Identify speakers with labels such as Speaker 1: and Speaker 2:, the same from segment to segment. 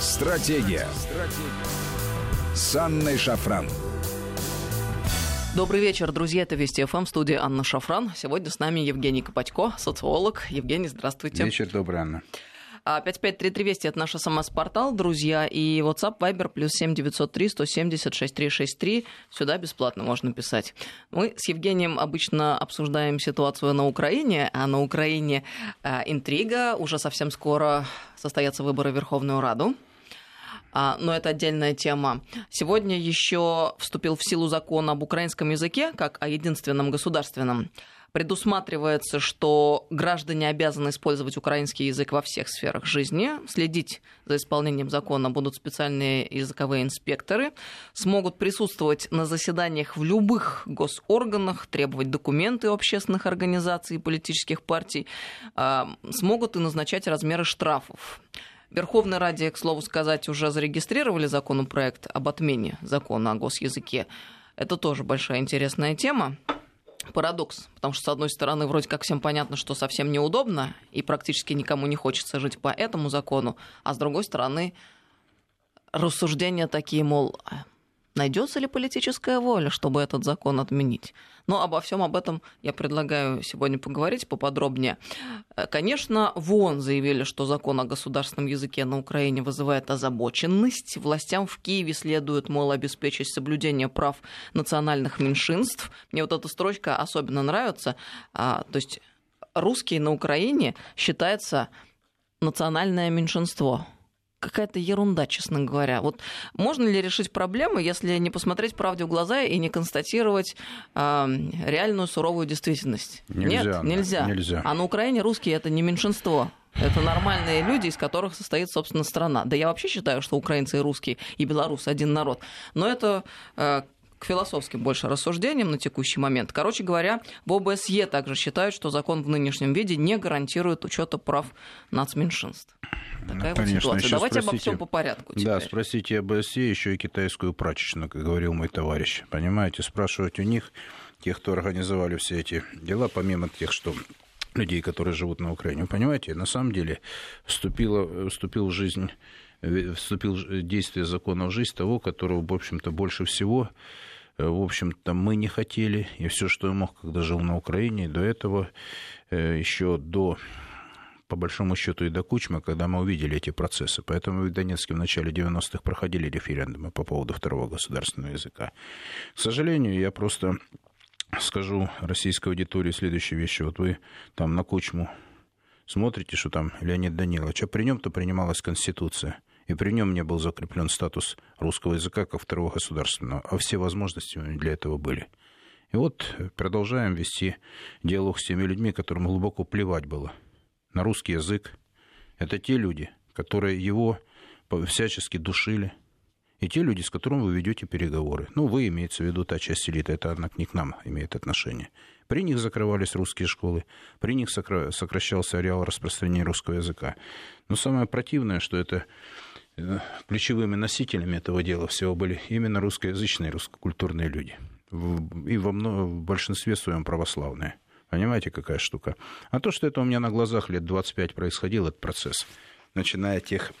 Speaker 1: Стратегия. Стратегия. С Анной Шафран.
Speaker 2: Добрый вечер, друзья. Это Вести ФМ, студия Анна Шафран. Сегодня с нами Евгений Копатько, социолог. Евгений, здравствуйте.
Speaker 3: Вечер добрый, Анна.
Speaker 2: 553320 это наш смс-портал, друзья, и WhatsApp Viber плюс 7903 170 6363. Сюда бесплатно можно писать. Мы с Евгением обычно обсуждаем ситуацию на Украине, а на Украине э, интрига. Уже совсем скоро состоятся выборы в Верховную Раду. А, но это отдельная тема. Сегодня еще вступил в силу закон об украинском языке как о единственном государственном предусматривается, что граждане обязаны использовать украинский язык во всех сферах жизни, следить за исполнением закона будут специальные языковые инспекторы, смогут присутствовать на заседаниях в любых госорганах, требовать документы общественных организаций и политических партий, а, смогут и назначать размеры штрафов. Верховной Раде, к слову сказать, уже зарегистрировали законопроект об отмене закона о госязыке. Это тоже большая интересная тема парадокс, потому что, с одной стороны, вроде как всем понятно, что совсем неудобно, и практически никому не хочется жить по этому закону, а с другой стороны, рассуждения такие, мол, Найдется ли политическая воля, чтобы этот закон отменить? Но обо всем об этом я предлагаю сегодня поговорить поподробнее. Э, конечно, в ООН заявили, что закон о государственном языке на Украине вызывает озабоченность. Властям в Киеве следует, мол, обеспечить соблюдение прав национальных меньшинств. Мне вот эта строчка особенно нравится. А, то есть русский на Украине считается национальное меньшинство какая-то ерунда, честно говоря. Вот можно ли решить проблему, если не посмотреть правде в глаза и не констатировать э, реальную суровую действительность?
Speaker 3: Нельзя,
Speaker 2: Нет, нельзя.
Speaker 3: нельзя.
Speaker 2: А на Украине русские это не меньшинство. Это нормальные люди, из которых состоит, собственно, страна. Да я вообще считаю, что украинцы и русские, и белорусы один народ. Но это э, к философским больше рассуждениям на текущий момент. Короче говоря, в ОБСЕ также считают, что закон в нынешнем виде не гарантирует учета прав нацменьшинств. Такая ну, вот ситуация. Давайте спросите, обо всем по порядку. Теперь.
Speaker 3: Да, спросите ОБСЕ еще и китайскую прачечную, как говорил мой товарищ. Понимаете, спрашивать у них, тех, кто организовали все эти дела, помимо тех, что людей, которые живут на Украине. Вы понимаете, на самом деле вступило, вступил в жизнь вступил в действие закона в жизнь того, которого, в общем-то, больше всего в общем-то, мы не хотели. И все, что я мог, когда жил на Украине, до этого, э, еще до по большому счету и до Кучма, когда мы увидели эти процессы. Поэтому в Донецке в начале 90-х проходили референдумы по поводу второго государственного языка. К сожалению, я просто скажу российской аудитории следующую вещь. Вот вы там на Кучму смотрите, что там Леонид Данилович, а при нем-то принималась Конституция – и при нем не был закреплен статус русского языка как второго государственного, а все возможности для этого были. И вот продолжаем вести диалог с теми людьми, которым глубоко плевать было на русский язык. Это те люди, которые его всячески душили, и те люди, с которыми вы ведете переговоры. Ну, вы имеется в виду та часть элиты, это, однако, не к нам имеет отношение. При них закрывались русские школы, при них сокращался ареал распространения русского языка. Но самое противное, что это ключевыми носителями этого дела всего были именно русскоязычные, русскокультурные люди. И во многом, в большинстве своем православные. Понимаете, какая штука? А то, что это у меня на глазах лет 25 происходил, этот процесс, начиная от тех,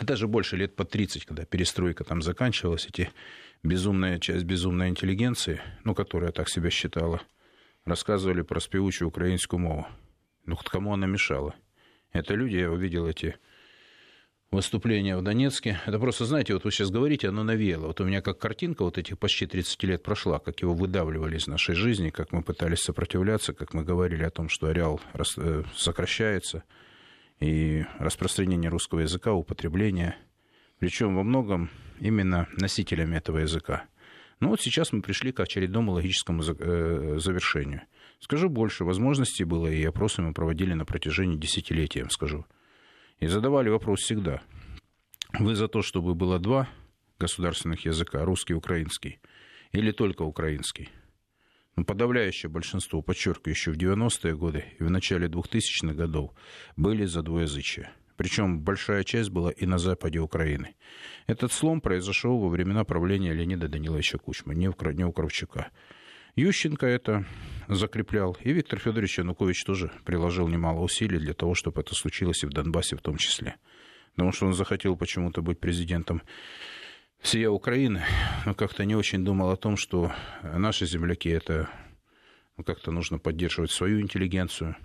Speaker 3: даже больше лет по 30, когда перестройка там заканчивалась, эти безумная часть безумной интеллигенции, ну, которая так себя считала, рассказывали про спевучую украинскую мову. Ну, кому она мешала? Это люди, я увидел эти выступление в Донецке. Это просто, знаете, вот вы сейчас говорите, оно навеяло. Вот у меня как картинка вот этих почти 30 лет прошла, как его выдавливали из нашей жизни, как мы пытались сопротивляться, как мы говорили о том, что ареал э, сокращается, и распространение русского языка, употребление, причем во многом именно носителями этого языка. Но вот сейчас мы пришли к очередному логическому э, завершению. Скажу больше, возможностей было, и опросы мы проводили на протяжении десятилетия, скажу. И задавали вопрос всегда. Вы за то, чтобы было два государственных языка, русский и украинский, или только украинский? Но ну, подавляющее большинство, подчеркиваю, еще в 90-е годы и в начале 2000-х годов были за двуязычие. Причем большая часть была и на западе Украины. Этот слом произошел во времена правления Леонида Даниловича Кучма, не у, Кравчука. Ющенко это закреплял, и Виктор Федорович Янукович тоже приложил немало усилий для того, чтобы это случилось и в Донбассе в том числе. потому что он захотел почему-то быть президентом всей Украины, но как-то не очень думал о том, что наши земляки это ну, как-то нужно поддерживать свою интеллигенцию,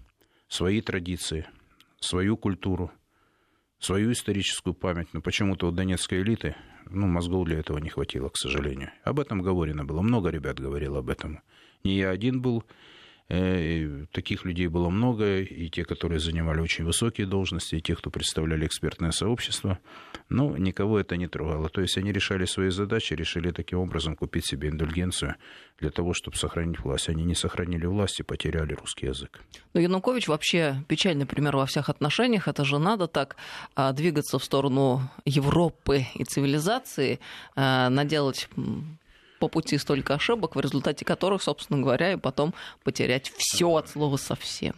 Speaker 3: свои традиции, свою культуру, свою историческую память. Но почему-то у донецкой элиты ну, мозгов для этого не хватило, к сожалению. Об этом говорено было. Много ребят говорило об этом. Не я один был. Э, таких людей было много, и те, которые занимали очень высокие должности, и те, кто представляли экспертное сообщество, но никого это не трогало. То есть они решали свои задачи, решили таким образом купить себе индульгенцию для того, чтобы сохранить власть. Они не сохранили власть и потеряли русский язык.
Speaker 2: Но Янукович вообще печальный пример во всех отношениях. Это же надо так а, двигаться в сторону Европы и цивилизации, а, наделать по пути столько ошибок, в результате которых, собственно говоря, и потом потерять все от слова совсем.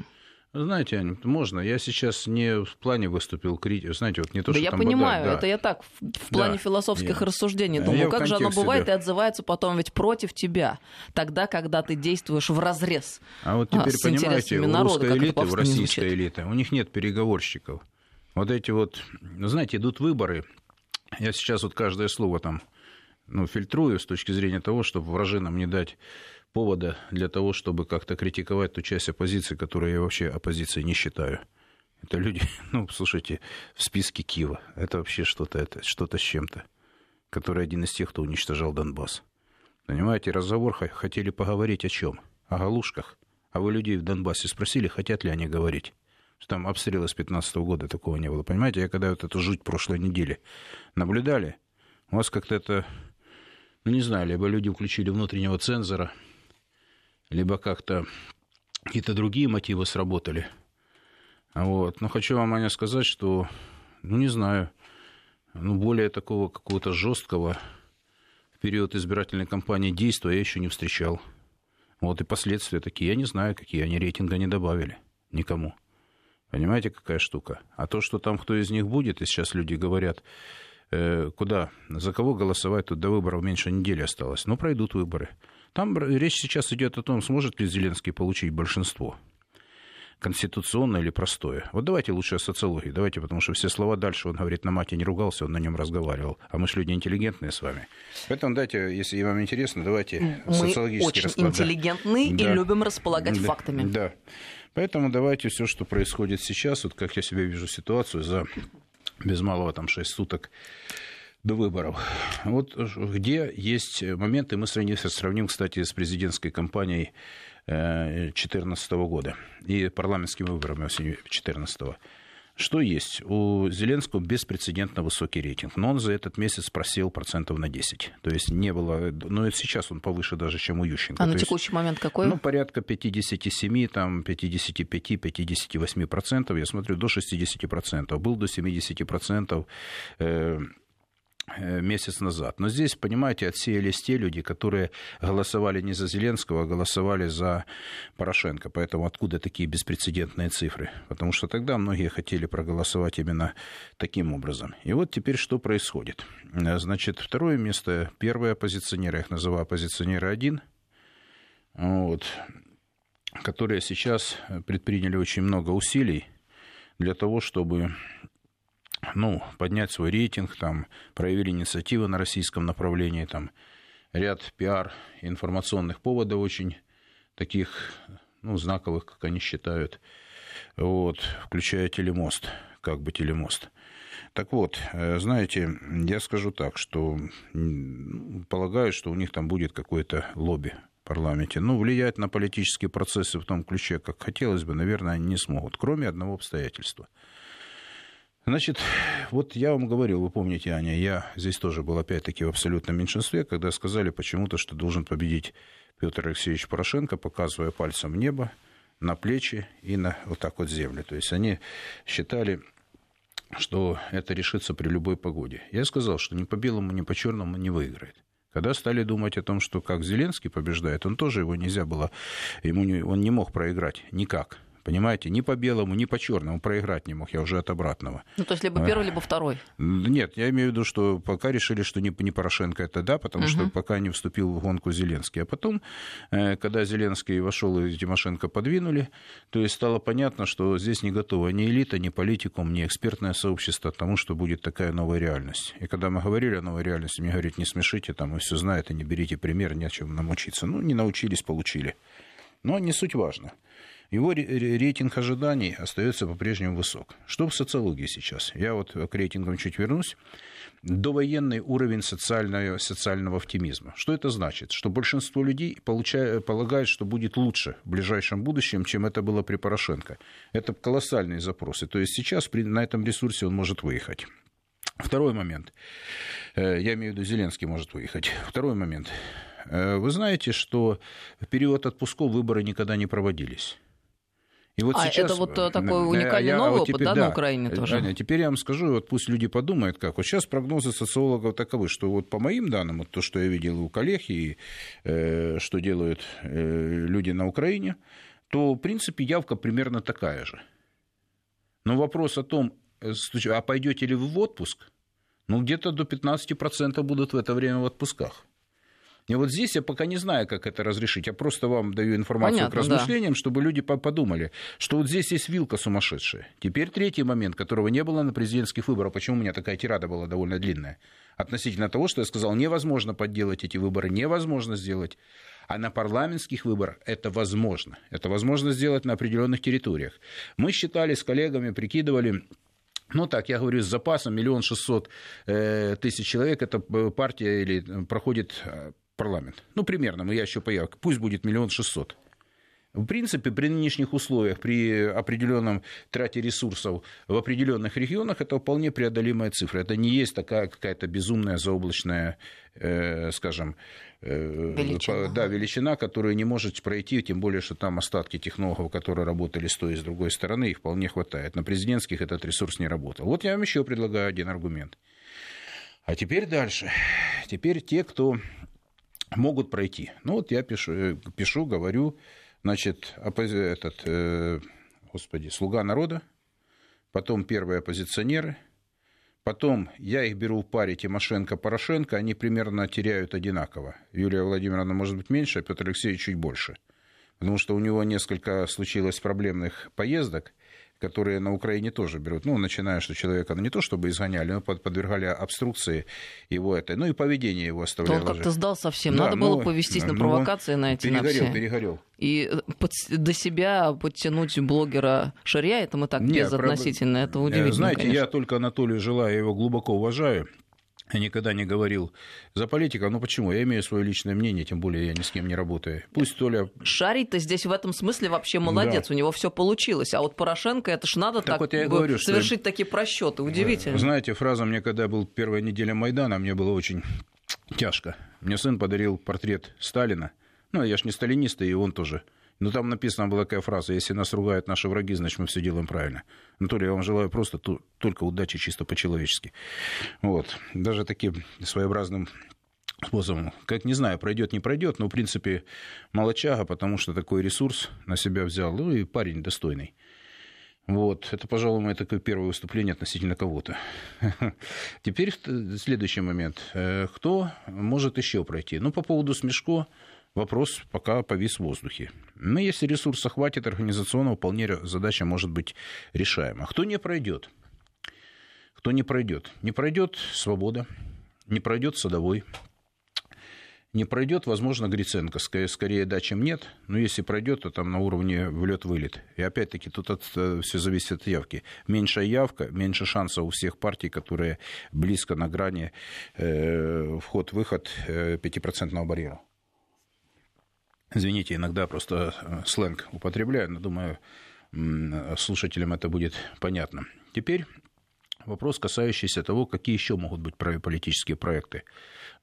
Speaker 3: Знаете, Аня, можно. Я сейчас не в плане выступил критик. Знаете, вот не то,
Speaker 2: да
Speaker 3: что
Speaker 2: я
Speaker 3: там
Speaker 2: понимаю,
Speaker 3: да.
Speaker 2: это я так, в плане
Speaker 3: да,
Speaker 2: философских
Speaker 3: я,
Speaker 2: рассуждений думаю,
Speaker 3: я
Speaker 2: как же оно бывает
Speaker 3: да.
Speaker 2: и отзывается потом ведь против тебя, тогда, когда ты действуешь в разрез
Speaker 3: А вот теперь,
Speaker 2: с
Speaker 3: понимаете, у
Speaker 2: народа,
Speaker 3: русской элиты,
Speaker 2: у
Speaker 3: российской элиты, у них нет переговорщиков. Вот эти вот, знаете, идут выборы. Я сейчас вот каждое слово там ну, фильтрую с точки зрения того, чтобы вражинам не дать повода для того, чтобы как-то критиковать ту часть оппозиции, которую я вообще оппозицией не считаю. Это люди, ну, слушайте, в списке Киева. Это вообще что-то это, что-то с чем-то, который один из тех, кто уничтожал Донбасс. Понимаете, разговор хотели поговорить о чем? О галушках. А вы людей в Донбассе спросили, хотят ли они говорить? Что там обстрелы с 15 года такого не было. Понимаете, я когда вот эту жуть прошлой недели наблюдали, у вас как-то это ну, не знаю, либо люди включили внутреннего цензора, либо как-то какие-то другие мотивы сработали. Вот. Но хочу вам, Аня, сказать, что, ну, не знаю, ну, более такого какого-то жесткого в период избирательной кампании действия я еще не встречал. Вот и последствия такие. Я не знаю, какие они рейтинга не добавили никому. Понимаете, какая штука? А то, что там кто из них будет, и сейчас люди говорят, куда, за кого голосовать, тут до выборов меньше недели осталось. Но пройдут выборы. Там речь сейчас идет о том, сможет ли Зеленский получить большинство конституционное или простое. Вот давайте лучше о социологии, давайте, потому что все слова дальше, он говорит, на мате не ругался, он на нем разговаривал, а мы же люди интеллигентные с вами. Поэтому давайте, если вам интересно, давайте
Speaker 2: мы
Speaker 3: социологический
Speaker 2: очень
Speaker 3: расклад.
Speaker 2: интеллигентны
Speaker 3: да.
Speaker 2: и любим располагать
Speaker 3: да.
Speaker 2: фактами.
Speaker 3: Да. Поэтому давайте все, что происходит сейчас, вот как я себе вижу ситуацию за без малого там 6 суток до выборов. Вот где есть моменты, мы сравним, кстати, с президентской кампанией 2014 года и парламентскими выборами осенью 2014 что есть? У Зеленского беспрецедентно высокий рейтинг, но он за этот месяц просел процентов на 10. То есть не было... Но и сейчас он повыше даже, чем у Ющенко.
Speaker 2: А на
Speaker 3: То
Speaker 2: текущий
Speaker 3: есть,
Speaker 2: момент какой?
Speaker 3: Ну, порядка 57, там, 55-58 процентов. Я смотрю, до 60 процентов. Был до 70 процентов Э, месяц назад. Но здесь, понимаете, отсеялись те люди, которые голосовали не за Зеленского, а голосовали за Порошенко. Поэтому откуда такие беспрецедентные цифры? Потому что тогда многие хотели проголосовать именно таким образом. И вот теперь что происходит? Э, значит, второе место, первые оппозиционеры, я их называю оппозиционеры один, вот, которые сейчас предприняли очень много усилий для того, чтобы ну, поднять свой рейтинг, там, проявили инициативы на российском направлении, там, ряд пиар информационных поводов очень таких, ну, знаковых, как они считают, вот, включая телемост, как бы телемост. Так вот, э, знаете, я скажу так, что полагаю, что у них там будет какое-то лобби в парламенте. Ну, влиять на политические процессы в том ключе, как хотелось бы, наверное, они не смогут, кроме одного обстоятельства – Значит, вот я вам говорил, вы помните, Аня, я здесь тоже был опять-таки в абсолютном меньшинстве, когда сказали почему-то, что должен победить Петр Алексеевич Порошенко, показывая пальцем небо, на плечи и на вот так вот землю. То есть они считали, что это решится при любой погоде. Я сказал, что ни по белому, ни по черному не выиграет. Когда стали думать о том, что как Зеленский побеждает, он тоже его нельзя было, ему не, он не мог проиграть никак Понимаете, ни по белому, ни по черному проиграть не мог, я уже от обратного.
Speaker 2: Ну, то есть либо первый, либо второй.
Speaker 3: Нет, я имею в виду, что пока решили, что не, не Порошенко это да, потому угу. что пока не вступил в гонку Зеленский. А потом, э, когда Зеленский вошел и Тимошенко подвинули, то есть стало понятно, что здесь не готова ни элита, ни политикум, ни экспертное сообщество к тому, что будет такая новая реальность. И когда мы говорили о новой реальности, мне говорят, не смешите, там, вы все знаете, не берите пример, не о чем нам учиться. Ну, не научились, получили. Но не суть важно. Его рейтинг ожиданий остается по-прежнему высок. Что в социологии сейчас? Я вот к рейтингам чуть вернусь. Довоенный уровень социального, социального оптимизма. Что это значит? Что большинство людей получает, полагает, что будет лучше в ближайшем будущем, чем это было при Порошенко. Это колоссальные запросы. То есть сейчас при, на этом ресурсе он может выехать. Второй момент. Э, я имею в виду, Зеленский может выехать. Второй момент. Э, вы знаете, что в период отпусков выборы никогда не проводились.
Speaker 2: И вот а сейчас... это вот э, такой уникальный я, новый вот опыт, теперь, да, да, на Украине тоже?
Speaker 3: Аня, теперь я вам скажу, вот пусть люди подумают, как. Вот сейчас прогнозы социологов таковы, что вот по моим данным, вот то, что я видел у коллег и э, что делают э, люди на Украине, то, в принципе, явка примерно такая же. Но вопрос о том, э, а пойдете ли вы в отпуск, ну, где-то до 15% будут в это время в отпусках. И вот здесь я пока не знаю, как это разрешить. Я просто вам даю информацию Понятно, к размышлениям, да. чтобы люди подумали, что вот здесь есть вилка сумасшедшая. Теперь третий момент, которого не было на президентских выборах. Почему у меня такая тирада была довольно длинная? Относительно того, что я сказал, невозможно подделать эти выборы, невозможно сделать. А на парламентских выборах это возможно. Это возможно сделать на определенных территориях. Мы считали с коллегами, прикидывали, ну так, я говорю, с запасом миллион шестьсот э, тысяч человек, эта партия или проходит э, парламент. Ну, примерно, мы я еще появка. Пусть будет миллион шестьсот. В принципе, при нынешних условиях, при определенном трате ресурсов в определенных регионах, это вполне преодолимая цифра. Это не есть такая какая-то безумная заоблачная, э, скажем, э, величина. Да, величина, которая не может пройти, тем более, что там остатки технологов, которые работали с той и с другой стороны, их вполне хватает. На президентских этот ресурс не работал. Вот я вам еще предлагаю один аргумент. А теперь дальше. Теперь те, кто могут пройти. Ну вот я пишу, э, пишу говорю, значит, оппози... этот, э, господи, слуга народа, потом первые оппозиционеры, потом я их беру в паре Тимошенко-Порошенко, они примерно теряют одинаково. Юлия Владимировна может быть меньше, а Петр Алексеевич чуть больше. Потому что у него несколько случилось проблемных поездок, которые на Украине тоже берут, ну, начиная, что человека, ну, не то чтобы изгоняли, но подвергали обструкции его это, ну, и поведение его оставляло.
Speaker 2: Он как-то сдал совсем, да, надо ну, было повестись ну, на провокации на эти
Speaker 3: Перегорел,
Speaker 2: на
Speaker 3: перегорел.
Speaker 2: И э, под, до себя подтянуть блогера Шарья, это мы так безотносительно, Нет, это удивительно,
Speaker 3: Знаете,
Speaker 2: конечно.
Speaker 3: я только Анатолию желаю, его глубоко уважаю, я никогда не говорил за политика. Ну почему? Я имею свое личное мнение, тем более я ни с кем не работаю. Пусть Толя...
Speaker 2: Шарий-то здесь в этом смысле вообще молодец, да. у него все получилось. А вот Порошенко, это ж надо так, так вот я говорю, совершить что... такие просчеты. Удивительно.
Speaker 3: Знаете, фраза мне, когда был первая неделя Майдана, мне было очень тяжко. Мне сын подарил портрет Сталина. Ну, я ж не сталинист, и он тоже но там написана была такая фраза, если нас ругают наши враги, значит, мы все делаем правильно. Анатолий, я вам желаю просто ту, только удачи чисто по-человечески. Вот. Даже таким своеобразным способом. Как не знаю, пройдет, не пройдет, но, в принципе, молочага, потому что такой ресурс на себя взял. Ну и парень достойный. Вот, это, пожалуй, мое такое первое выступление относительно кого-то. Теперь следующий момент. Э, кто может еще пройти? Ну, по поводу Смешко, вопрос пока повис в воздухе. Но если ресурса хватит, организационно вполне задача может быть решаема. Кто не пройдет? Кто не пройдет? Не пройдет свобода, не пройдет садовой, не пройдет, возможно, Гриценко. Скорее да, чем нет. Но если пройдет, то там на уровне влет-вылет. И опять-таки тут от, э, все зависит от явки. Меньшая явка, меньше шансов у всех партий, которые близко на грани э, вход-выход э, 5% барьера. Извините, иногда просто э, сленг употребляю, но думаю, слушателям это будет понятно. Теперь вопрос, касающийся того, какие еще могут быть политические проекты.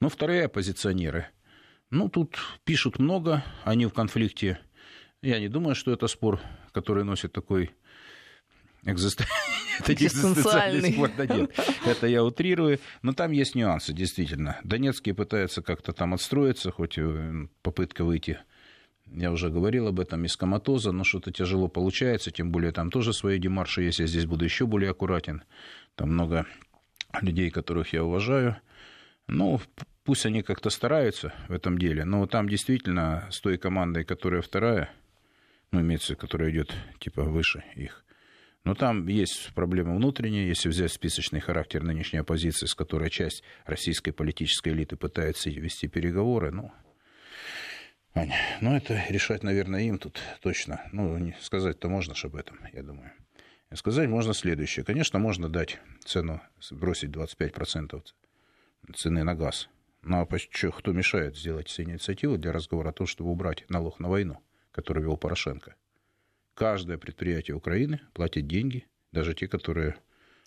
Speaker 3: Ну, вторые оппозиционеры. Ну, тут пишут много, они в конфликте. Я не думаю, что это спор, который носит такой экзистенциальный спор. Да нет, это я утрирую. Но там есть нюансы, действительно. Донецкие пытаются как-то там отстроиться, хоть попытка выйти Я уже говорил об этом из коматоза, но что-то тяжело получается, тем более там тоже свои демарши есть, я здесь буду еще более аккуратен. Там много людей, которых я уважаю. Ну, пусть они как-то стараются в этом деле, но там действительно с той командой, которая вторая, ну, имеется, которая идет типа выше их, но там есть проблемы внутренние, если взять списочный характер нынешней оппозиции, с которой часть российской политической элиты пытается вести переговоры, ну, Аня, ну это решать, наверное, им тут точно. Ну, сказать-то можно ж об этом, я думаю. Сказать можно следующее. Конечно, можно дать цену, бросить 25% цены на газ. Ну а что, кто мешает сделать инициативу для разговора о том, чтобы убрать налог на войну, который вел Порошенко? Каждое предприятие Украины платит деньги, даже те, которые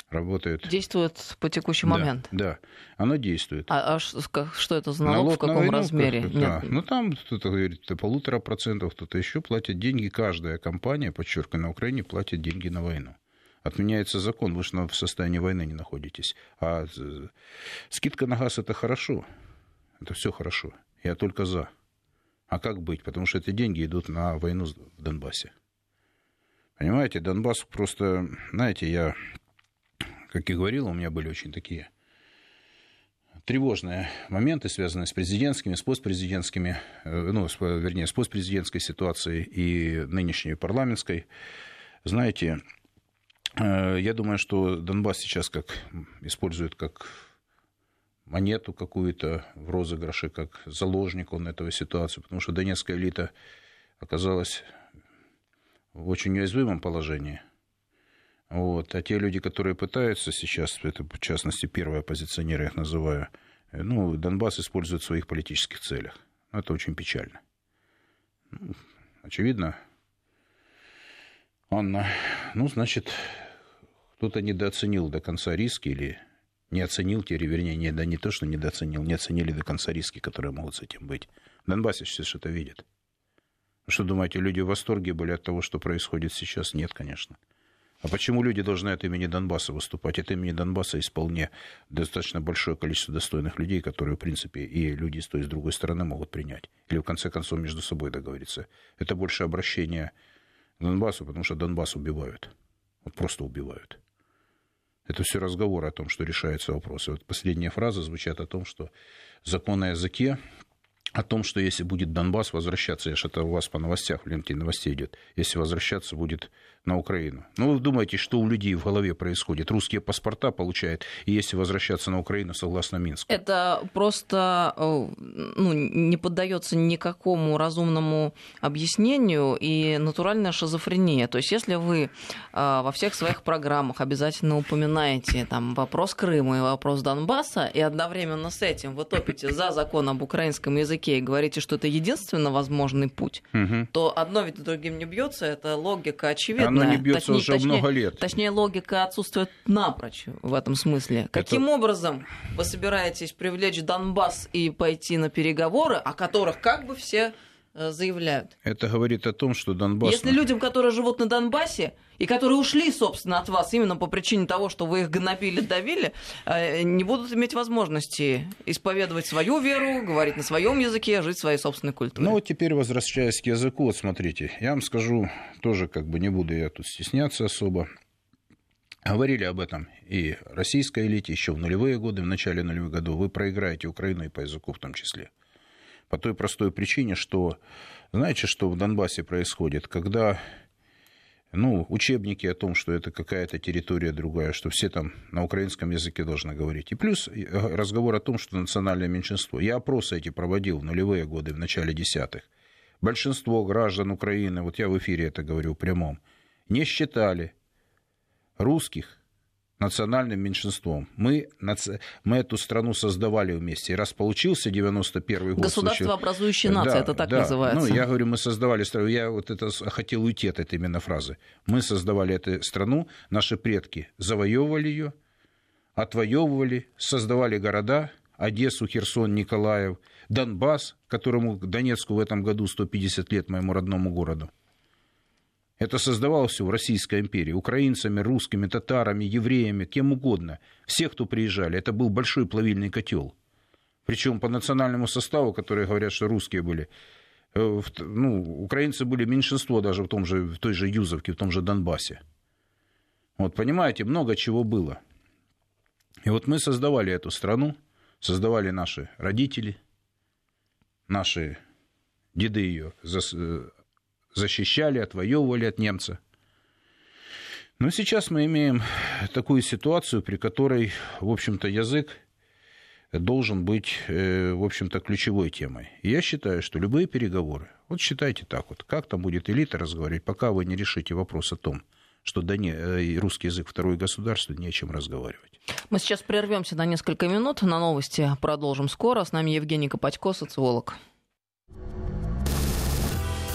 Speaker 3: работает.
Speaker 2: Действует по текущий
Speaker 3: да,
Speaker 2: момент.
Speaker 3: Да, оно действует.
Speaker 2: А, а что это за налог, налог в каком войну, размере?
Speaker 3: Как, да. Ну там кто-то говорит до полутора процентов, кто-то еще платит деньги. Каждая компания, подчеркиваю, на Украине платит деньги на войну. Отменяется закон, вы же в состоянии войны не находитесь. А скидка на газ это хорошо. Это все хорошо. Я только за. А как быть? Потому что эти деньги идут на войну в Донбассе. Понимаете, Донбасс просто, знаете, я как я говорил, у меня были очень такие тревожные моменты, связанные с президентскими, с постпрезидентскими, э, ну, с, вернее, с постпрезидентской ситуацией и нынешней парламентской. Знаете, э, я думаю, что Донбасс сейчас как использует как монету какую-то в розыгрыше, как заложник он этого ситуации, потому что донецкая элита оказалась в очень уязвимом положении – вот. А те люди, которые пытаются сейчас, это в частности первые оппозиционеры, я их называю, э, ну, Донбасс использует в своих политических целях. Это очень печально. Ну, очевидно, Анна, ну, значит, кто-то недооценил до конца риски или не оценил те, вернее, не, да не то, что недооценил, не оценили до конца риски, которые могут с этим быть. В Донбассе сейчас что-то видят. Что думаете, люди в восторге были от того, что происходит сейчас? Нет, конечно. А почему люди должны от имени Донбасса выступать? От имени Донбасса есть вполне достаточно большое количество достойных людей, которые, в принципе, и люди с той, и с другой стороны могут принять. Или, в конце концов, между собой договориться. Это больше обращение к Донбассу, потому что Донбасс убивают. Вот просто убивают. Это все разговоры о том, что решаются вопросы. Вот последняя фраза звучат о том, что закон о языке о том, что если будет Донбасс возвращаться, я же это у вас по новостях, в ленте новостей идет, если возвращаться будет на Украину. Ну, вы думаете, что у людей в голове происходит? Русские паспорта получают, и если возвращаться на Украину согласно Минску.
Speaker 2: Это просто э, ну, не поддается никакому разумному объяснению и натуральная шизофрения. То есть, если вы э, во всех своих программах обязательно упоминаете там, вопрос Крыма и вопрос Донбасса, и одновременно с этим вы топите за закон об украинском языке, языке и говорите, что это единственно возможный путь, угу. то одно ведь другим не бьется, это логика очевидная.
Speaker 3: Оно не бьется точнее, уже
Speaker 2: точнее,
Speaker 3: много лет.
Speaker 2: Точнее, логика отсутствует напрочь в этом смысле. Это... Каким образом вы собираетесь привлечь Донбасс и пойти на переговоры, о которых как бы все заявляют.
Speaker 3: Это говорит о том, что Донбасс...
Speaker 2: Если людям, которые живут на Донбассе, и которые ушли, собственно, от вас именно по причине того, что вы их гнобили, давили, э, не будут иметь возможности исповедовать свою веру, говорить на своем языке, жить своей собственной культурой.
Speaker 3: Ну, вот теперь возвращаясь к языку, вот смотрите, я вам скажу, тоже как бы не буду я тут стесняться особо. Говорили об этом и российской элите еще в нулевые годы, в начале нулевых годов. Вы проиграете Украину и по языку в том числе. По той простой причине, что, знаете, что в Донбассе происходит, когда ну, учебники о том, что это какая-то территория другая, что все там на украинском языке должны говорить. И плюс э, разговор о том, что национальное меньшинство. Я опросы эти проводил в нулевые годы, в начале десятых. Большинство граждан Украины, вот я в эфире это говорю прямом, не считали русских национальным меньшинством. Мы, мы эту страну создавали вместе. И раз получился 91 год...
Speaker 2: Государство, случай... образующее нация, да, это так да. называется.
Speaker 3: Ну, я говорю, мы создавали страну. Я вот это хотел уйти от этой именно фразы. Мы создавали эту страну, наши предки завоевывали ее, отвоевывали, создавали города, Одессу, Херсон, Николаев, Донбасс, которому Донецку в этом году 150 лет, моему родному городу. Это создавалось все в Российской империи. Украинцами, русскими, татарами, евреями, кем угодно. Все, кто приезжали. Это был большой плавильный котел. Причем по национальному составу, которые говорят, что русские были Э, ну, украинцы были меньшинство даже в, том же, в той же Юзовке, в том же Донбассе. Вот, понимаете, много чего было. И вот мы создавали эту страну, создавали наши родители, наши деды ее защищали, отвоевывали от немца. Но сейчас мы имеем такую ситуацию, при которой, в общем-то, язык должен быть, э, в общем-то, ключевой темой. И я считаю, что любые переговоры, вот считайте так вот, как там будет элита разговаривать, пока вы не решите вопрос о том, что да не, э, русский язык второе государство, не о чем разговаривать.
Speaker 2: Мы сейчас прервемся на несколько минут. На новости продолжим скоро. С нами Евгений Копатько, социолог.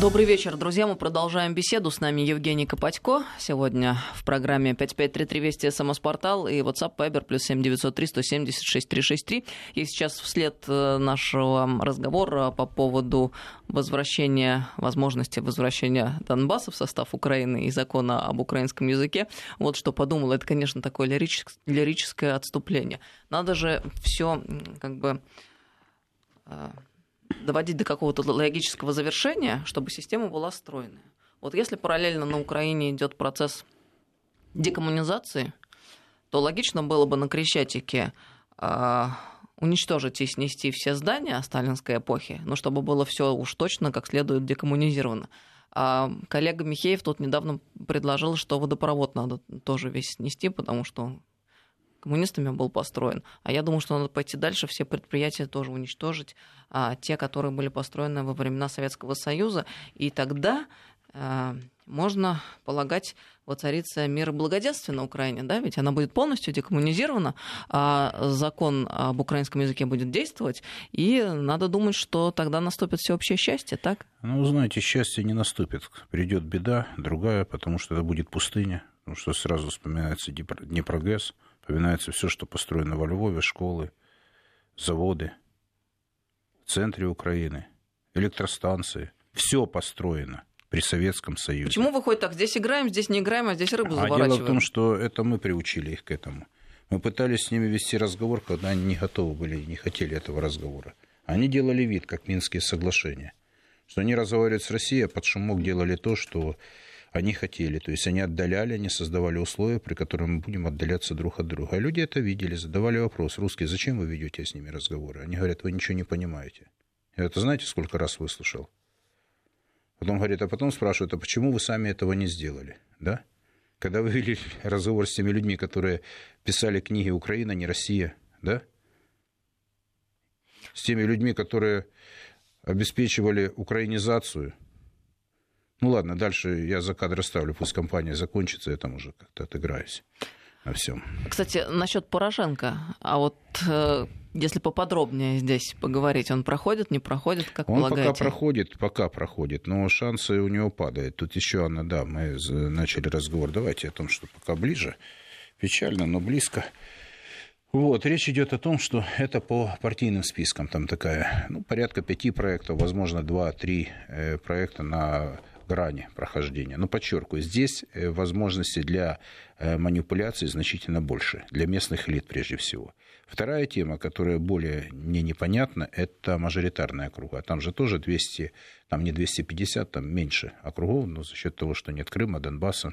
Speaker 2: Добрый вечер, друзья. Мы продолжаем беседу. С нами Евгений Копатько. Сегодня в программе 5533 Вести СМС-портал и WhatsApp Viber плюс 7903 176 363. И сейчас вслед э, нашего разговора по поводу возвращения, возможности возвращения Донбасса в состав Украины и закона об украинском языке. Вот что подумал. Это, конечно, такое лирическое отступление. Надо же все как бы э, доводить до какого-то логического завершения, чтобы система была стройная. Вот если параллельно на Украине идет процесс декоммунизации, то логично было бы на Крещатике э, уничтожить и снести все здания сталинской эпохи, но чтобы было все уж точно как следует декоммунизировано. А коллега Михеев тут недавно предложил, что водопровод надо тоже весь снести, потому что коммунистами был построен. А я думаю, что надо пойти дальше, все предприятия тоже уничтожить, а, те, которые были построены во времена Советского Союза. И тогда а, можно полагать, воцарится мир и благоденствие на Украине, да, ведь она будет полностью декоммунизирована, а закон об украинском языке будет действовать, и надо думать, что тогда наступит всеобщее счастье, так?
Speaker 3: Ну, знаете, счастье не наступит. Придет беда, другая, потому что это будет пустыня, потому что сразу вспоминается Днепрогэс, Вспоминается все, что построено во Львове, школы, заводы, в центре Украины, электростанции. Все построено при Советском Союзе.
Speaker 2: Почему выходит так? Здесь играем, здесь не играем, а здесь рыбу
Speaker 3: заворачиваем? А дело в том, что это мы приучили их к этому. Мы пытались с ними вести разговор, когда они не готовы были и не хотели этого разговора. Они делали вид, как Минские соглашения, что они разговаривают с Россией, а под шумок делали то, что они хотели. То есть они отдаляли, они создавали условия, при которых мы будем отдаляться друг от друга. А люди это видели, задавали вопрос, русские, зачем вы ведете с ними разговоры? Они говорят, вы ничего не понимаете. Я это знаете, сколько раз выслушал? Потом говорит, а потом спрашивают, а почему вы сами этого не сделали? Да? Когда вы вели разговор с теми людьми, которые писали книги «Украина, не Россия», да? С теми людьми, которые обеспечивали украинизацию – ну ладно, дальше я за кадр ставлю, пусть компания закончится, я там уже как-то отыграюсь на всем.
Speaker 2: Кстати, насчет Порошенко, а вот э, если поподробнее здесь поговорить, он проходит, не проходит, как
Speaker 3: он
Speaker 2: полагаете?
Speaker 3: пока проходит, пока проходит, но шансы у него падают. Тут еще, Анна, да, мы начали разговор, давайте о том, что пока ближе, печально, но близко. Вот, речь идет о том, что это по партийным спискам, там такая, ну, порядка пяти проектов, возможно, два-три э, проекта на грани прохождения. Но подчеркиваю, здесь э, возможности для э, манипуляций значительно больше, для местных элит прежде всего. Вторая тема, которая более мне непонятна, это мажоритарные округа. Там же тоже 200, там не 250, там меньше округов, но за счет того, что нет Крыма, Донбасса,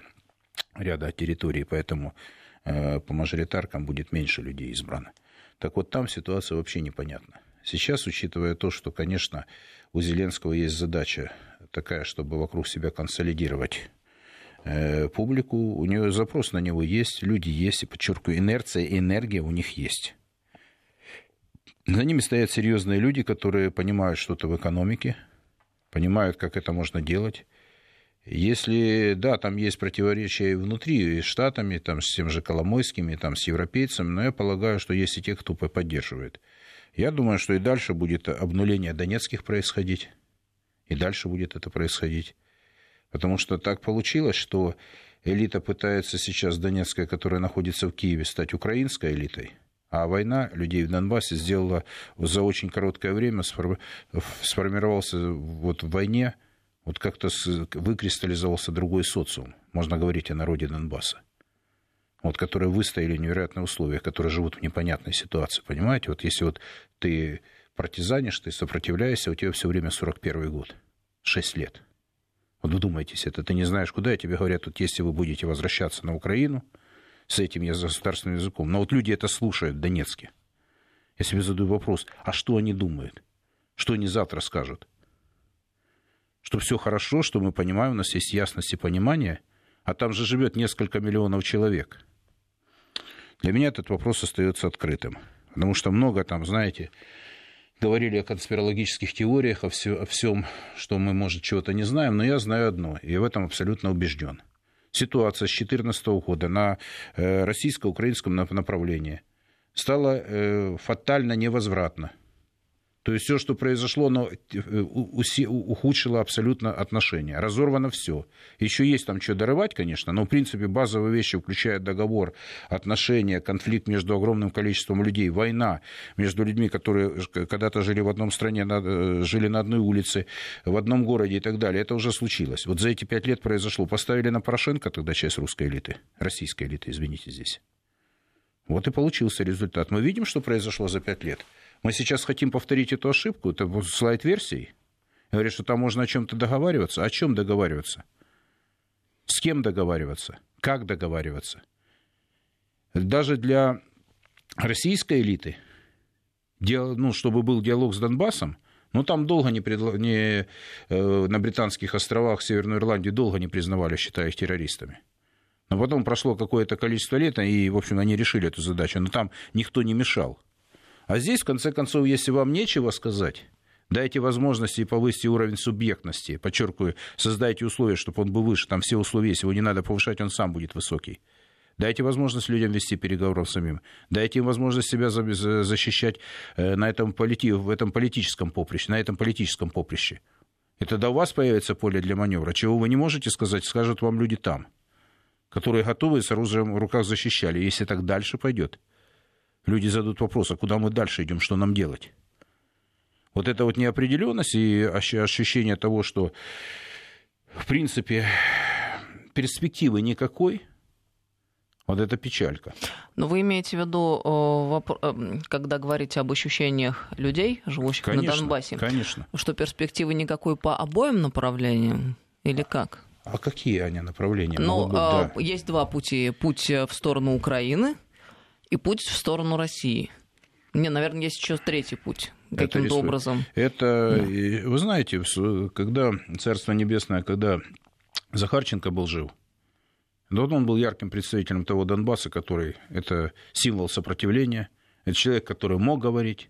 Speaker 3: ряда территорий, поэтому э, по мажоритаркам будет меньше людей избрано. Так вот, там ситуация вообще непонятна. Сейчас, учитывая то, что, конечно, у Зеленского есть задача такая, чтобы вокруг себя консолидировать э, публику. У нее запрос на него есть, люди есть, и, подчеркиваю, инерция и энергия у них есть. За ними стоят серьезные люди, которые понимают что-то в экономике, понимают, как это можно делать. Если, да, там есть противоречия и внутри, и с Штатами, там, с тем же Коломойскими, там, с европейцами, но я полагаю, что есть и те, кто поддерживает. Я думаю, что и дальше будет обнуление донецких происходить. И дальше будет это происходить. Потому что так получилось, что элита пытается сейчас, Донецкая, которая находится в Киеве, стать украинской элитой. А война людей в Донбассе сделала за очень короткое время, сформировался вот в войне, вот как-то выкристаллизовался другой социум. Можно говорить о народе Донбасса. вот, которые выстояли в невероятных условиях, которые живут в непонятной ситуации, понимаете? Вот если вот ты партизанишь, ты сопротивляешься, у тебя все время 41 год, 6 лет. Вот вдумайтесь, это ты не знаешь куда, и тебе говорят, вот если вы будете возвращаться на Украину, с этим я государственным языком. Но вот люди это слушают в Донецке. Я себе задаю вопрос, а что они думают? Что они завтра скажут? Что все хорошо, что мы понимаем, у нас есть ясность и понимание, а там же живет несколько миллионов человек. Для меня этот вопрос остается открытым. Потому что много там, знаете, говорили о конспирологических теориях, о, все, о всем, что мы, может, чего-то не знаем, но я знаю одно, и в этом абсолютно убежден. Ситуация с 2014 года на э, российско-украинском направлении стала э, фатально невозвратна. То есть все, что произошло, оно э, ухудшило абсолютно отношения. Разорвано все. Еще есть там что дорывать, конечно, но в принципе базовые вещи включают договор, отношения, конфликт между огромным количеством людей, война между людьми, которые когда-то жили в одном стране, э, жили на одной улице, в одном городе и так далее. Это уже случилось. Вот за эти пять лет произошло. Поставили на Порошенко тогда часть русской элиты, российской элиты, извините здесь. Вот и получился результат. Мы видим, что произошло за пять лет. Мы сейчас хотим повторить эту ошибку, это слайд-версии. Говорит, что там можно о чем-то договариваться. О чем договариваться? С кем договариваться? Как договариваться? Даже для российской элиты, ну, чтобы был диалог с Донбассом, ну, там долго не, предло... не э, на британских островах Северной Ирландии долго не признавали, считая их террористами. Но потом прошло какое-то количество лет, и, в общем, они решили эту задачу. Но там никто не мешал. А здесь, в конце концов, если вам нечего сказать, дайте возможности и повысьте уровень субъектности. Подчеркиваю, создайте условия, чтобы он был выше. Там все условия есть, его не надо повышать, он сам будет высокий. Дайте возможность людям вести переговоры самим. Дайте им возможность себя защищать э, на этом полити... в этом политическом поприще, на этом политическом поприще. И тогда у вас появится поле для маневра. Чего вы не можете сказать, скажут вам люди там, которые готовы с оружием в руках защищали, если так дальше пойдет люди задают вопрос, а куда мы дальше идем, что нам делать? Вот эта вот неопределенность и ощущение того, что, в принципе, перспективы никакой, вот это печалька.
Speaker 2: Но вы имеете в виду, э, когда говорите об ощущениях людей, живущих конечно, на Донбассе,
Speaker 3: конечно.
Speaker 2: что перспективы никакой по обоим направлениям или как?
Speaker 3: А какие они направления?
Speaker 2: Ну, быть, да. есть два пути. Путь в сторону Украины – и путь в сторону России. Не, наверное, есть еще третий путь каким-то образом.
Speaker 3: Это, да. вы знаете, когда Царство Небесное, когда Захарченко был жив, вот он был ярким представителем того Донбасса, который это символ сопротивления, это человек, который мог говорить,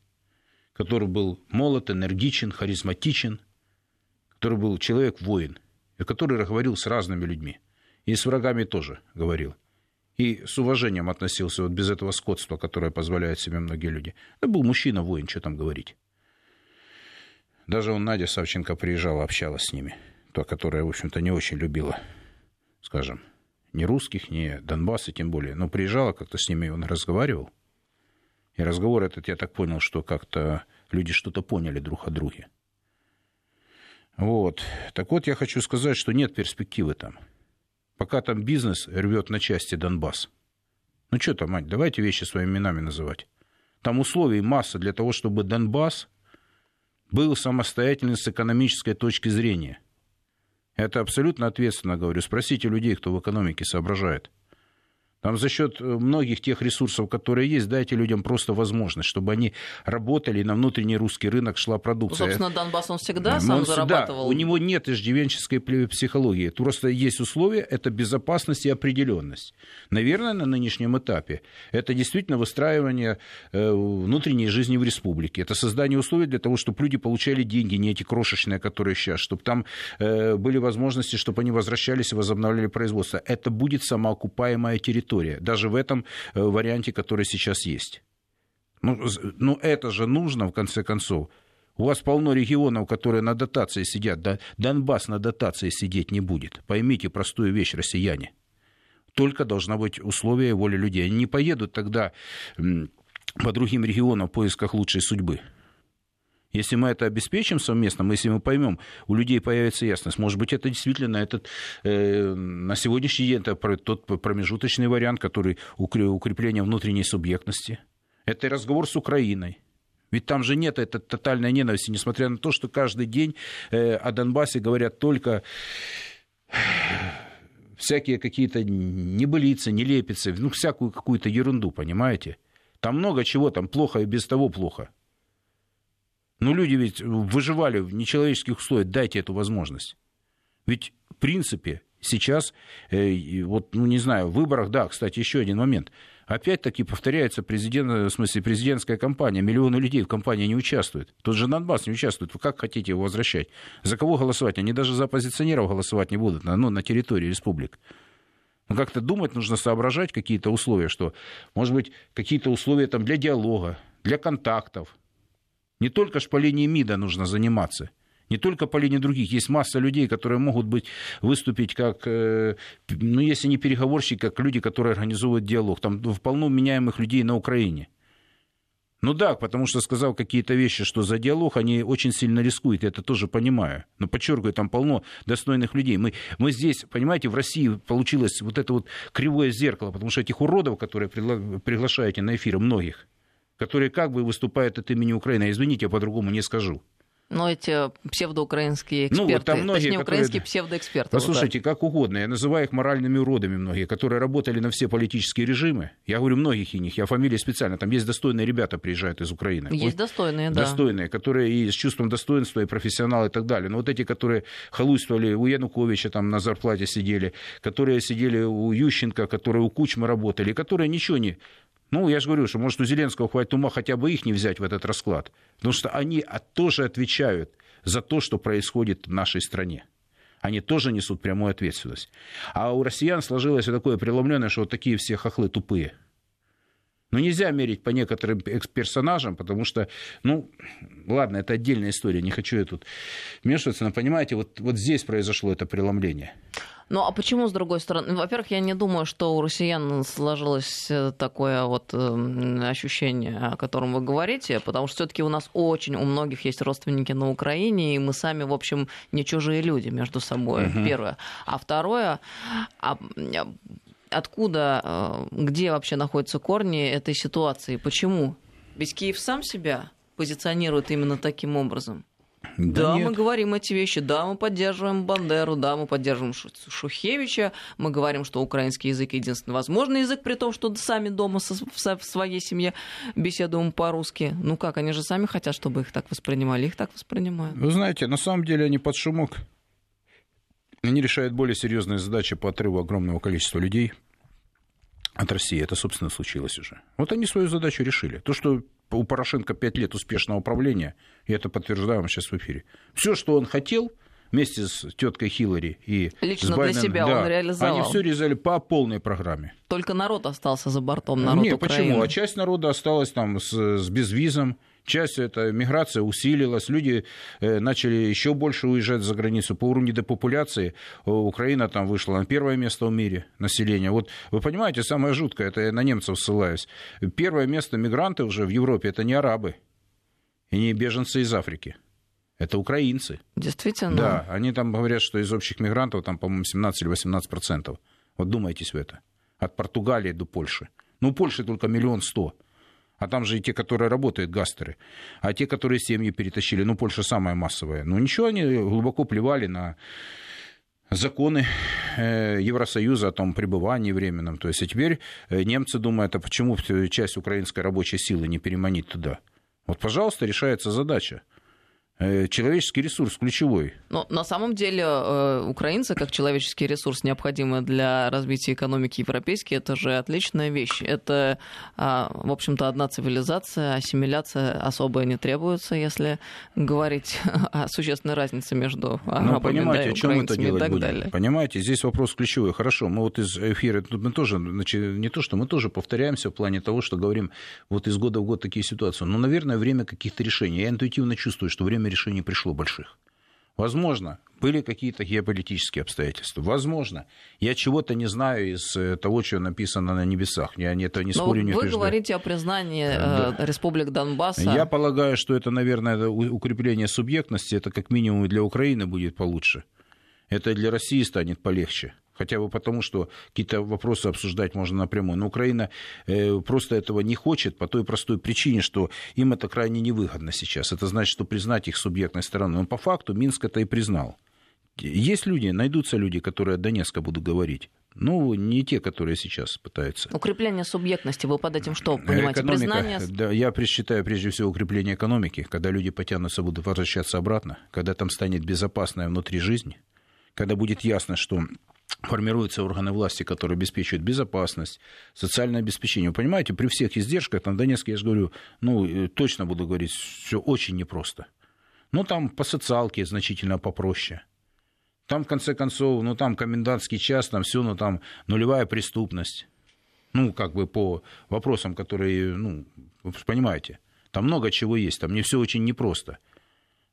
Speaker 3: который был молод, энергичен, харизматичен, который был человек-воин, и который говорил с разными людьми. И с врагами тоже говорил и с уважением относился вот без этого скотства, которое позволяют себе многие люди. Это был мужчина, воин, что там говорить. Даже он, Надя Савченко, приезжала, общалась с ними. Та, которая, в общем-то, не очень любила, скажем, ни русских, ни Донбасса, тем более. Но приезжала, как-то с ними он разговаривал. И разговор этот, я так понял, что как-то люди что-то поняли друг о друге. Вот. Так вот, я хочу сказать, что нет перспективы там – пока там бизнес рвет на части Донбасс. Ну что там, мать, давайте вещи своими именами называть. Там условий масса для того, чтобы Донбасс был самостоятельным с экономической точки зрения. Это абсолютно ответственно говорю. Спросите людей, кто в экономике соображает. Там за счет э, многих тех ресурсов, которые есть, дайте людям просто возможность, чтобы они работали, и на внутренний русский рынок шла продукция.
Speaker 2: Ну, собственно, Донбасс он всегда сам он зарабатывал.
Speaker 3: Да, у него нет иждивенческой психологии. Просто есть условия, это безопасность и определенность. Наверное, на нынешнем этапе это действительно выстраивание э, внутренней жизни в республике. Это создание условий для того, чтобы люди получали деньги, не эти крошечные, которые сейчас, чтобы там э, были возможности, чтобы они возвращались и возобновляли производство. Это будет самоокупаемая территория территория, даже в этом э, варианте, который сейчас есть. Ну, ну это же нужно, в конце концов. У вас полно регионов, которые на дотации сидят. Да, Донбасс на дотации сидеть не будет. Поймите простую вещь, россияне. Только должна быть условия и воля людей. Они не поедут тогда по другим регионам в поисках лучшей судьбы. Если мы это обеспечим совместно, если мы поймем, у людей появится ясность, может быть, это действительно этот, э, на сегодняшний день это тот промежуточный вариант, который укрепление внутренней субъектности. Это разговор с Украиной. Ведь там же нет этой тотальной ненависти, несмотря на то, что каждый день э, о Донбассе говорят только всякие какие-то небылицы, нелепицы, ну, всякую какую-то ерунду, понимаете? Там много чего, там плохо и без того плохо. Но люди ведь выживали в нечеловеческих условиях, дайте эту возможность. Ведь, в принципе, сейчас, э, вот, ну, не знаю, в выборах, да, кстати, еще один момент. Опять-таки повторяется президент, в смысле, президентская кампания. Миллионы людей в кампании не участвуют. Тот же Донбасс не участвует. Вы как хотите его возвращать? За кого голосовать? Они даже за оппозиционеров голосовать не будут ну, на территории республик. Ну, как-то думать нужно, соображать какие-то условия, что, может быть, какие-то условия там для диалога, для контактов, не только линии МИДа нужно заниматься. Не только по линии других. Есть масса людей, которые могут быть, выступить как, э, ну, если не переговорщики, как люди, которые организовывают диалог. Там полно меняемых людей на Украине. Ну да, потому что сказал какие-то вещи, что за диалог они очень сильно рискуют, я это тоже понимаю. Но подчеркиваю, там полно достойных людей. Мы, мы здесь, понимаете, в России получилось вот это вот кривое зеркало, потому что этих уродов, которые приглашаете на эфиры, многих, которые как бы выступают от имени Украины. Извините, я по-другому не скажу.
Speaker 2: Но эти псевдоукраинские эксперты, ну, вот там многие, точнее, которые... украинские псевдоэксперты.
Speaker 3: Послушайте, вот как угодно, я называю их моральными уродами многие, которые работали на все политические режимы. Я говорю многих из них, я фамилии специально. Там есть достойные ребята приезжают из Украины.
Speaker 2: Есть вот, достойные, да.
Speaker 3: Достойные, которые и с чувством достоинства, и профессионалы и так далее. Но вот эти, которые халуйствовали у Януковича, там на зарплате сидели, которые сидели у Ющенко, которые у Кучмы работали, которые ничего не ну, я же говорю, что, может, у Зеленского хватит ума хотя бы их не взять в этот расклад. Потому что они тоже отвечают за то, что происходит в нашей стране. Они тоже несут прямую ответственность. А у россиян сложилось вот такое преломленное, что вот такие все хохлы тупые. Но нельзя мерить по некоторым персонажам, потому что, ну, ладно, это отдельная история, не хочу я тут вмешиваться, но понимаете, вот, вот здесь произошло это преломление.
Speaker 2: Ну а почему, с другой стороны? Во-первых, я не думаю, что у россиян сложилось э, такое вот эм, ощущение, о котором вы говорите, потому что все-таки у нас очень, у многих есть родственники на Украине, и мы сами, в общем, не чужие люди между собой, угу. первое. А второе, а, откуда, э, где вообще находятся корни этой ситуации, почему? Ведь Киев сам себя позиционирует именно таким образом. Да, да мы говорим эти вещи, да, мы поддерживаем Бандеру, да, мы поддерживаем Шухевича, мы говорим, что украинский язык единственный возможный язык, при том, что сами дома со, в своей семье беседуем по-русски. Ну как, они же сами хотят, чтобы их так воспринимали, их так воспринимают.
Speaker 3: Вы знаете, на самом деле они под шумок. Они решают более серьезные задачи по отрыву огромного количества людей от России. Это, собственно, случилось уже. Вот они свою задачу решили. То, что у Порошенко пять лет успешного управления, и это подтверждаю вам сейчас в эфире. Все, что он хотел, вместе с теткой Хиллари и
Speaker 2: Лично
Speaker 3: с Байденом,
Speaker 2: для себя
Speaker 3: да,
Speaker 2: он реализовал.
Speaker 3: Они все резали по полной программе.
Speaker 2: Только народ остался за бортом, народ
Speaker 3: Нет,
Speaker 2: Украины.
Speaker 3: почему? А часть народа осталась там с, с безвизом, часть эта миграция усилилась, люди э, начали еще больше уезжать за границу. По уровню депопуляции Украина там вышла на первое место в мире населения. Вот вы понимаете, самое жуткое, это я на немцев ссылаюсь, первое место мигранты уже в Европе, это не арабы и не беженцы из Африки. Это украинцы.
Speaker 2: Действительно?
Speaker 3: Да, они там говорят, что из общих мигрантов там, по-моему, 17 или 18 процентов. Вот думайтесь в это. От Португалии до Польши. Ну, Польши только миллион сто. А там же и те, которые работают, гастеры. А те, которые семьи перетащили, ну, Польша самая массовая. Ну, ничего, они глубоко плевали на законы э, Евросоюза о том пребывании временном. То есть, а теперь э, немцы думают, а почему часть украинской рабочей силы не переманить туда? Вот, пожалуйста, решается задача. Э, человеческий ресурс ключевой.
Speaker 2: Но на самом деле э, украинцы, как человеческий ресурс, необходимый для развития экономики европейской, это же отличная вещь. Это, а, в общем-то, одна цивилизация, ассимиляция особая не требуется, если говорить о существенной разнице между ну, арабами, ну, понимаете, да, о чем это делать и так будем? далее.
Speaker 3: Понимаете, здесь вопрос ключевой. Хорошо, мы вот из эфира, мы тоже, значит, не то, что мы тоже повторяемся в плане того, что говорим вот из года в год такие ситуации. Но, наверное, время каких-то решений. Я интуитивно чувствую, что время решений пришло больших. Возможно, были какие-то геополитические обстоятельства. Возможно, я чего-то не знаю из э, того, что написано на небесах. Я это не спорю, не
Speaker 2: Вы говорите о признании да. республик Донбасса.
Speaker 3: Я полагаю, что это, наверное, укрепление субъектности. Это как минимум для Украины будет получше. Это для России станет полегче хотя бы потому, что какие-то вопросы обсуждать можно напрямую. Но Украина э, просто этого не хочет по той простой причине, что им это крайне невыгодно сейчас. Это значит, что признать их субъектной стороной. Но по факту Минск это и признал. Есть люди, найдутся люди, которые от Донецка будут говорить. Ну, не те, которые сейчас пытаются.
Speaker 2: Укрепление субъектности, вы под этим что понимаете? Экономика, Признание...
Speaker 3: Да, я считаю прежде всего укрепление экономики, когда люди потянутся, будут возвращаться обратно, когда там станет безопасная внутри жизни, когда будет ясно, что формируются органы власти, которые обеспечивают безопасность, социальное обеспечение. Вы понимаете, при всех издержках, там Донецке, я же говорю, ну, э, точно буду говорить, все очень непросто. Ну, там по социалке значительно попроще. Там, в конце концов, ну, там комендантский час, там все, ну, там нулевая преступность. Ну, как бы по вопросам, которые, ну, вы понимаете, там много чего есть, там не все очень непросто.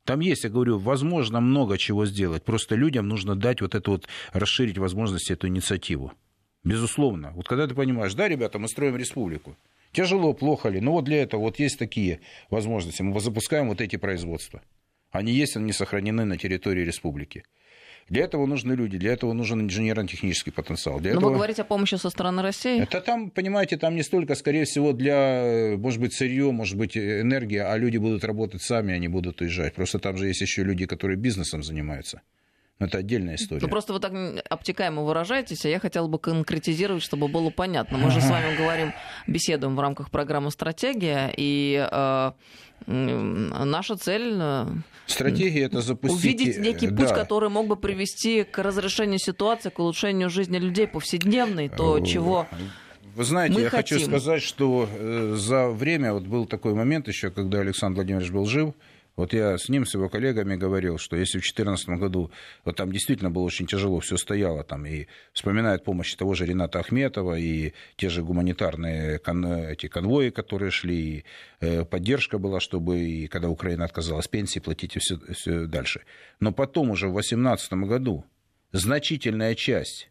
Speaker 3: Там есть, я говорю, возможно много чего сделать. Просто людям нужно дать вот это вот, расширить возможности, эту инициативу. Безусловно. Вот когда ты понимаешь, да, ребята, мы строим республику. Тяжело, плохо ли, но вот для этого вот есть такие возможности. Мы запускаем вот эти производства. Они есть, они сохранены на территории республики. Для этого нужны люди, для этого нужен инженерно-технический потенциал. Для
Speaker 2: Но
Speaker 3: этого...
Speaker 2: вы говорите о помощи со стороны России?
Speaker 3: Это там, понимаете, там не столько, скорее всего, для, может быть, сырье, может быть, энергия, а люди будут работать сами, они будут уезжать. Просто там же есть еще люди, которые бизнесом занимаются. Это отдельная история.
Speaker 2: Ну, просто вы так обтекаемо выражаетесь, а я хотела бы конкретизировать, чтобы было понятно. Мы же с вами говорим, беседуем в рамках программы «Стратегия», и э, наша цель... Э,
Speaker 3: Стратегия это запустить...
Speaker 2: Увидеть некий путь, да. который мог бы привести к разрешению ситуации, к улучшению жизни людей повседневной, то, чего...
Speaker 3: Вы знаете,
Speaker 2: Мы
Speaker 3: я
Speaker 2: хотим.
Speaker 3: хочу сказать, что э, за время, вот был такой момент еще, когда Александр Владимирович был жив, вот я с ним, с его коллегами говорил, что если в 2014 году вот там действительно было очень тяжело, все стояло там, и вспоминает помощь того же Рената Ахметова, и те же гуманитарные кон, эти конвои, которые шли, и э, поддержка была, чтобы, и когда Украина отказалась пенсии, платить и все, все дальше. Но потом уже в 2018 году значительная часть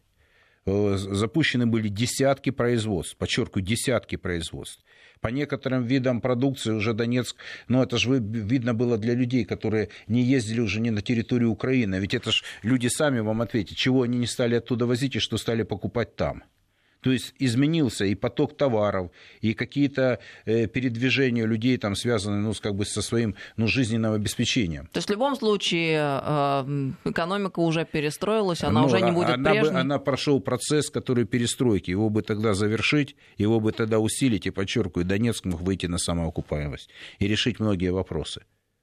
Speaker 3: э, запущены были десятки производств, подчеркиваю, десятки производств по некоторым видам продукции уже Донецк, ну это же видно было для людей, которые не ездили уже не на территорию Украины, ведь это же люди сами вам ответят, чего они не стали оттуда возить и что стали покупать там. То есть изменился и поток товаров, и какие-то э, передвижения людей там связаны ну, как бы со своим ну, жизненным обеспечением.
Speaker 2: То есть в любом случае э, экономика уже перестроилась, она Но уже не будет
Speaker 3: она
Speaker 2: прежней?
Speaker 3: Бы, она прошел процесс, который перестройки. Его бы тогда завершить, его бы тогда усилить, и, подчеркиваю, Донецк мог выйти на самоокупаемость и решить многие вопросы.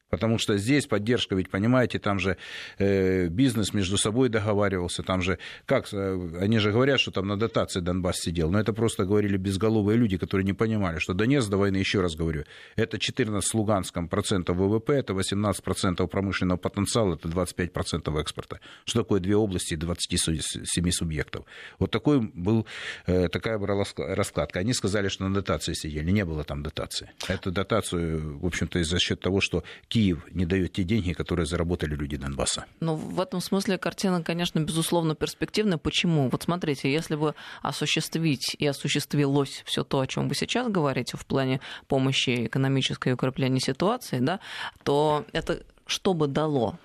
Speaker 3: Потому что здесь поддержка, ведь понимаете, там же э, бизнес между собой договаривался, там же, как, э, они же говорят, что там на дотации Донбасс сидел, но это просто говорили безголовые люди, которые не понимали, что Донец до войны, еще раз говорю, это 14 с Луганском процентов ВВП, это 18 процентов промышленного потенциала, это 25 процентов экспорта. Что такое две области 27 субъектов? Вот такой был, э, такая была раскладка. Они сказали, что на дотации сидели, не было там дотации. Эту дотацию, в общем-то, за счет того, что Киев не дает те деньги, которые заработали люди Донбасса.
Speaker 2: Ну, в этом смысле картина, конечно, безусловно перспективная. Почему? Вот смотрите, если бы осуществить и осуществилось все то, о чем вы сейчас говорите в плане помощи экономической и укрепления ситуации, да, то это что бы дало?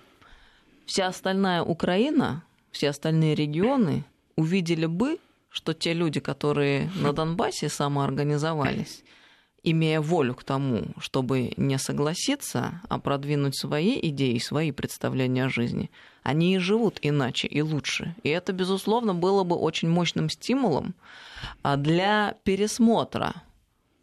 Speaker 2: Вся остальная Украина, все остальные регионы увидели бы, что те люди, которые на Донбассе самоорганизовались, имея волю к тому, чтобы не согласиться, а продвинуть свои идеи, свои представления о жизни, они и живут иначе и лучше. И это, безусловно, было бы очень мощным стимулом а, для пересмотра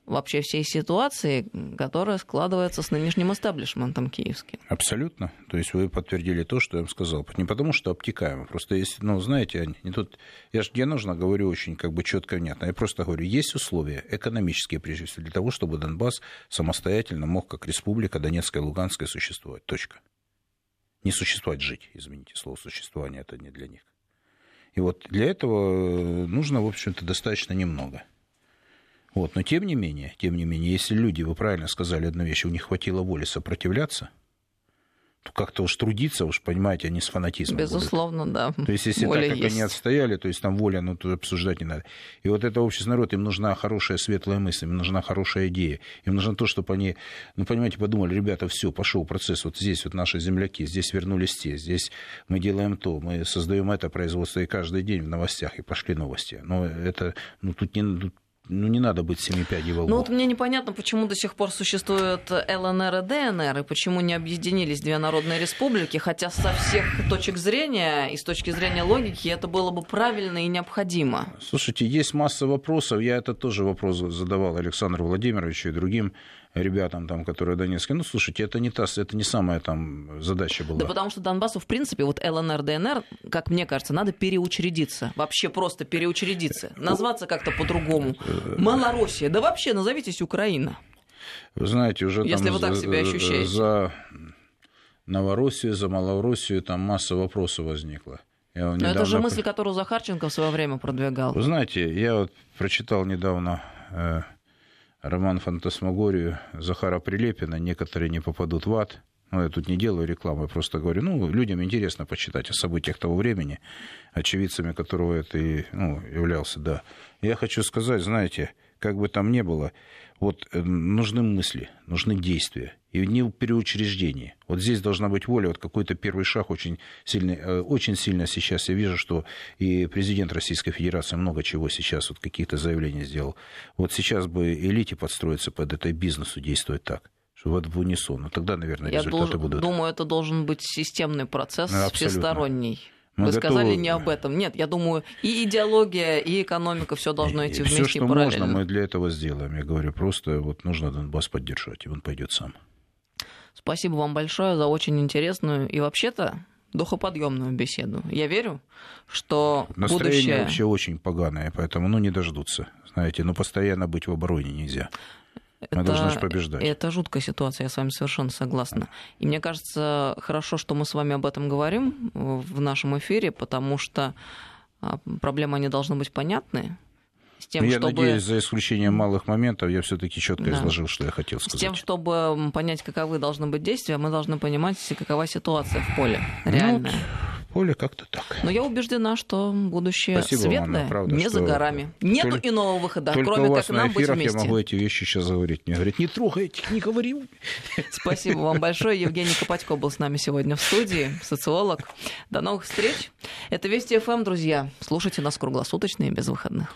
Speaker 2: вообще всей ситуации, которая складывается с нынешним эстаблишментом киевским.
Speaker 3: Абсолютно. То есть вы подтвердили то, что я вам сказал. Не потому, что обтекаемо. Просто есть, ну, знаете, не тут... Я же нужно говорю очень как бы четко и внятно. Я просто говорю, есть условия экономические, прежде всего, для того, чтобы Донбасс самостоятельно мог, как республика Донецкая и Луганская, существовать. Точка. Не существовать, жить, извините, слово существование это не для них. И вот для этого нужно, в общем-то, достаточно немного – вот, но тем не менее, тем не менее, если люди, вы правильно сказали одну вещь, у них хватило воли сопротивляться, как-то уж трудиться, уж понимаете, а не с фанатизмом.
Speaker 2: Безусловно,
Speaker 3: будут.
Speaker 2: да.
Speaker 3: То есть, если воля так, как есть. они отстояли, то есть там воля, ну, тут обсуждать не надо. И вот это общество народ, им нужна хорошая светлая мысль, им нужна хорошая идея. Им нужно то, чтобы они, ну, понимаете, подумали, ребята, все, пошел процесс, вот здесь вот наши земляки, здесь вернулись те, здесь мы делаем то, мы создаем это производство, и каждый день в новостях, и пошли новости. Но это, ну, тут не, ну, не надо быть семи пядей во лбу.
Speaker 2: Ну, вот мне непонятно, почему до сих пор существуют ЛНР и ДНР, и почему не объединились две народные республики, хотя со всех точек зрения и с точки зрения логики это было бы правильно и необходимо.
Speaker 3: Слушайте, есть масса вопросов. Я это тоже вопрос задавал Александру Владимировичу и другим ребятам, там, которые Донецкие. Ну, слушайте, это не та, это не самая там задача была.
Speaker 2: Да потому что Донбассу, в принципе, вот ЛНР, ДНР, как мне кажется, надо переучредиться. Вообще просто переучредиться. Назваться как-то по-другому. Малороссия. Да вообще назовитесь Украина.
Speaker 3: Вы знаете, уже
Speaker 2: Если
Speaker 3: там
Speaker 2: вы так
Speaker 3: за,
Speaker 2: себя ощущаете.
Speaker 3: за Новороссию, за Малороссию там масса вопросов возникла.
Speaker 2: Но недавно... это же мысль, которую Захарченко в свое время продвигал.
Speaker 3: Вы знаете, я вот прочитал недавно э, роман «Фантасмагорию» Захара Прилепина «Некоторые не попадут в ад». Ну, я тут не делаю рекламы, я просто говорю, ну, людям интересно почитать о событиях того времени, очевидцами которого это и ну, являлся, да. Я хочу сказать, знаете, как бы там ни было, вот э, нужны мысли, нужны действия, и не переучреждение. Вот здесь должна быть воля, вот какой-то первый шаг очень сильный, э, очень сильно сейчас я вижу, что и президент Российской Федерации много чего сейчас, вот каких-то заявлений сделал. Вот сейчас бы элите подстроиться под это бизнесу, действовать так что вот в унисон. Ну, тогда, наверное,
Speaker 2: Я
Speaker 3: результаты
Speaker 2: должен,
Speaker 3: будут.
Speaker 2: думаю, это должен быть системный процесс, ну, всесторонний.
Speaker 3: Мы
Speaker 2: Вы
Speaker 3: готовы...
Speaker 2: сказали не об этом. Нет, я думаю, и идеология, и экономика, все должно идти вместе
Speaker 3: Все, что
Speaker 2: параллельно.
Speaker 3: можно, мы для этого сделаем. Я говорю, просто вот нужно Донбасс поддержать, и он пойдет сам.
Speaker 2: Спасибо вам большое за очень интересную и вообще-то духоподъемную беседу. Я верю, что
Speaker 3: Настроение
Speaker 2: будущее...
Speaker 3: вообще очень поганое, поэтому ну не дождутся. Знаете, но постоянно быть в обороне нельзя. Мы
Speaker 2: это,
Speaker 3: должны же побеждать.
Speaker 2: Это жуткая ситуация, я с вами совершенно согласна. И мне кажется, хорошо, что мы с вами об этом говорим в нашем эфире, потому что а, проблемы, они должны быть понятны.
Speaker 3: С тем, я чтобы... надеюсь, за исключением малых моментов, я все-таки четко да. изложил, что я хотел сказать.
Speaker 2: С тем, чтобы понять, каковы должны быть действия, мы должны понимать, какова ситуация в поле. Реальная. Ну,
Speaker 3: поле как-то так.
Speaker 2: Но я убеждена, что будущее
Speaker 3: Спасибо
Speaker 2: светлое,
Speaker 3: вам, правда,
Speaker 2: не за горами. Нету
Speaker 3: только,
Speaker 2: иного выхода,
Speaker 3: только
Speaker 2: кроме
Speaker 3: у вас
Speaker 2: как
Speaker 3: на
Speaker 2: нам быть вместе.
Speaker 3: я могу эти вещи сейчас говорить. Мне говорят, не трогай этих, не говори.
Speaker 2: Спасибо вам большое. Евгений Копатько был с нами сегодня в студии, социолог. До новых встреч. Это Вести ФМ, друзья. Слушайте нас круглосуточно и без выходных.